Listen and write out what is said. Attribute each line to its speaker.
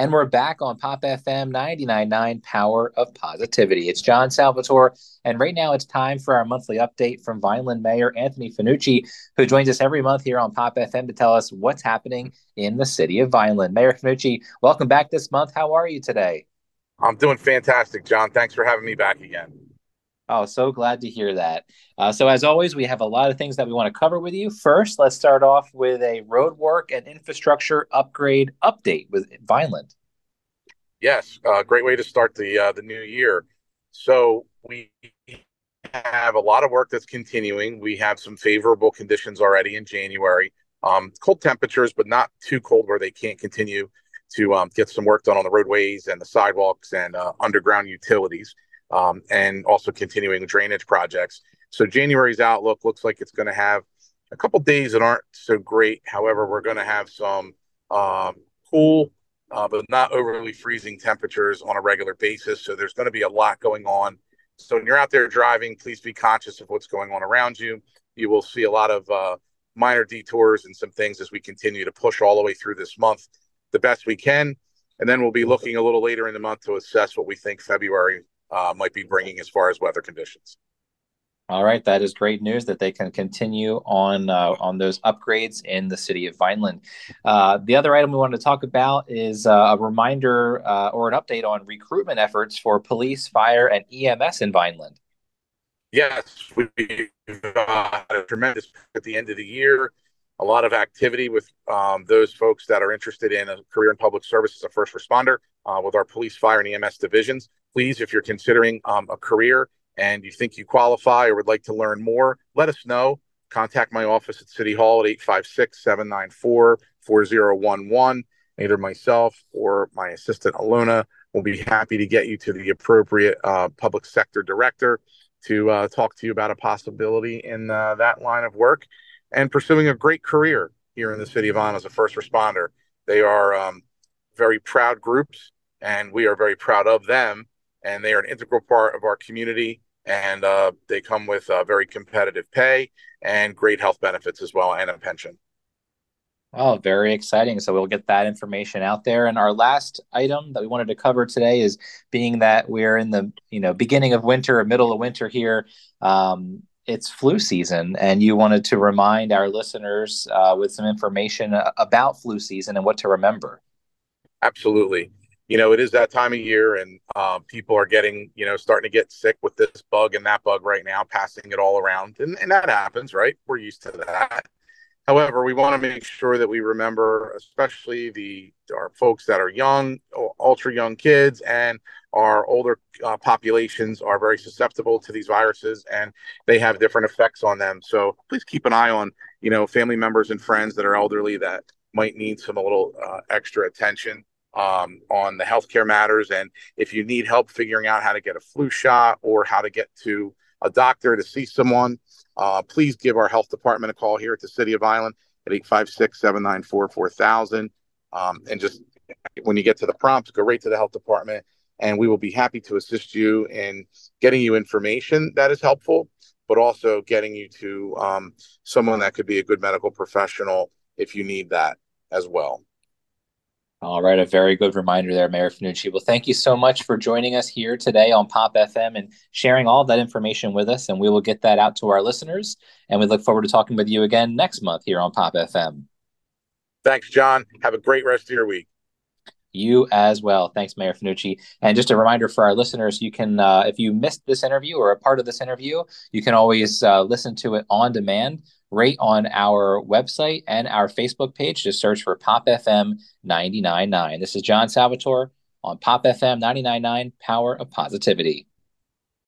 Speaker 1: And we're back on Pop FM 99.9 Power of Positivity. It's John Salvatore. And right now it's time for our monthly update from Vineland Mayor Anthony Fanucci, who joins us every month here on Pop FM to tell us what's happening in the city of Vineland. Mayor Fanucci, welcome back this month. How are you today?
Speaker 2: I'm doing fantastic, John. Thanks for having me back again.
Speaker 1: Oh, so glad to hear that. Uh, so, as always, we have a lot of things that we want to cover with you. First, let's start off with a road work and infrastructure upgrade update with Vineland.
Speaker 2: Yes, uh, great way to start the uh, the new year. So we have a lot of work that's continuing. We have some favorable conditions already in January. Um, cold temperatures, but not too cold where they can't continue to um, get some work done on the roadways and the sidewalks and uh, underground utilities um, and also continuing drainage projects. So January's outlook looks like it's going to have a couple days that aren't so great. However, we're going to have some um, cool, uh, but not overly freezing temperatures on a regular basis. So there's going to be a lot going on. So when you're out there driving, please be conscious of what's going on around you. You will see a lot of uh, minor detours and some things as we continue to push all the way through this month the best we can. And then we'll be looking a little later in the month to assess what we think February uh, might be bringing as far as weather conditions.
Speaker 1: All right, that is great news that they can continue on uh, on those upgrades in the city of Vineland. Uh, the other item we wanted to talk about is uh, a reminder uh, or an update on recruitment efforts for police, fire, and EMS in Vineland.
Speaker 2: Yes, we've had a tremendous at the end of the year. A lot of activity with um, those folks that are interested in a career in public service as a first responder uh, with our police, fire, and EMS divisions please, if you're considering um, a career and you think you qualify or would like to learn more, let us know. Contact my office at City Hall at 856 794 4011. Either myself or my assistant, Alona, will be happy to get you to the appropriate uh, public sector director to uh, talk to you about a possibility in uh, that line of work and pursuing a great career here in the city of On as a first responder. They are um, very proud groups, and we are very proud of them and they are an integral part of our community. And uh, they come with uh, very competitive pay and great health benefits as well, and a pension.
Speaker 1: Oh, very exciting. So we'll get that information out there. And our last item that we wanted to cover today is being that we're in the you know beginning of winter or middle of winter here. Um, it's flu season, and you wanted to remind our listeners uh, with some information about flu season and what to remember.
Speaker 2: Absolutely you know, it is that time of year, and uh, people are getting, you know, starting to get sick with this bug and that bug right now, passing it all around, and, and that happens, right? We're used to that. However, we want to make sure that we remember, especially the our folks that are young, ultra young kids, and our older uh, populations are very susceptible to these viruses, and they have different effects on them. So please keep an eye on, you know, family members and friends that are elderly that might need some a little uh, extra attention um, on the healthcare matters. And if you need help figuring out how to get a flu shot or how to get to a doctor to see someone, uh, please give our health department a call here at the City of Vineland at 856 794 4000. Um, and just when you get to the prompt, go right to the health department and we will be happy to assist you in getting you information that is helpful, but also getting you to um, someone that could be a good medical professional if you need that as well.
Speaker 1: All right, a very good reminder there, Mayor Fanucci. Well, thank you so much for joining us here today on Pop FM and sharing all that information with us. And we will get that out to our listeners. And we look forward to talking with you again next month here on Pop FM.
Speaker 2: Thanks, John. Have a great rest of your week.
Speaker 1: You as well. Thanks, Mayor Fanucci. And just a reminder for our listeners, you can, uh, if you missed this interview or a part of this interview, you can always uh, listen to it on demand right on our website and our Facebook page. Just search for Pop FM 999. This is John Salvatore on Pop FM 999, Power of Positivity.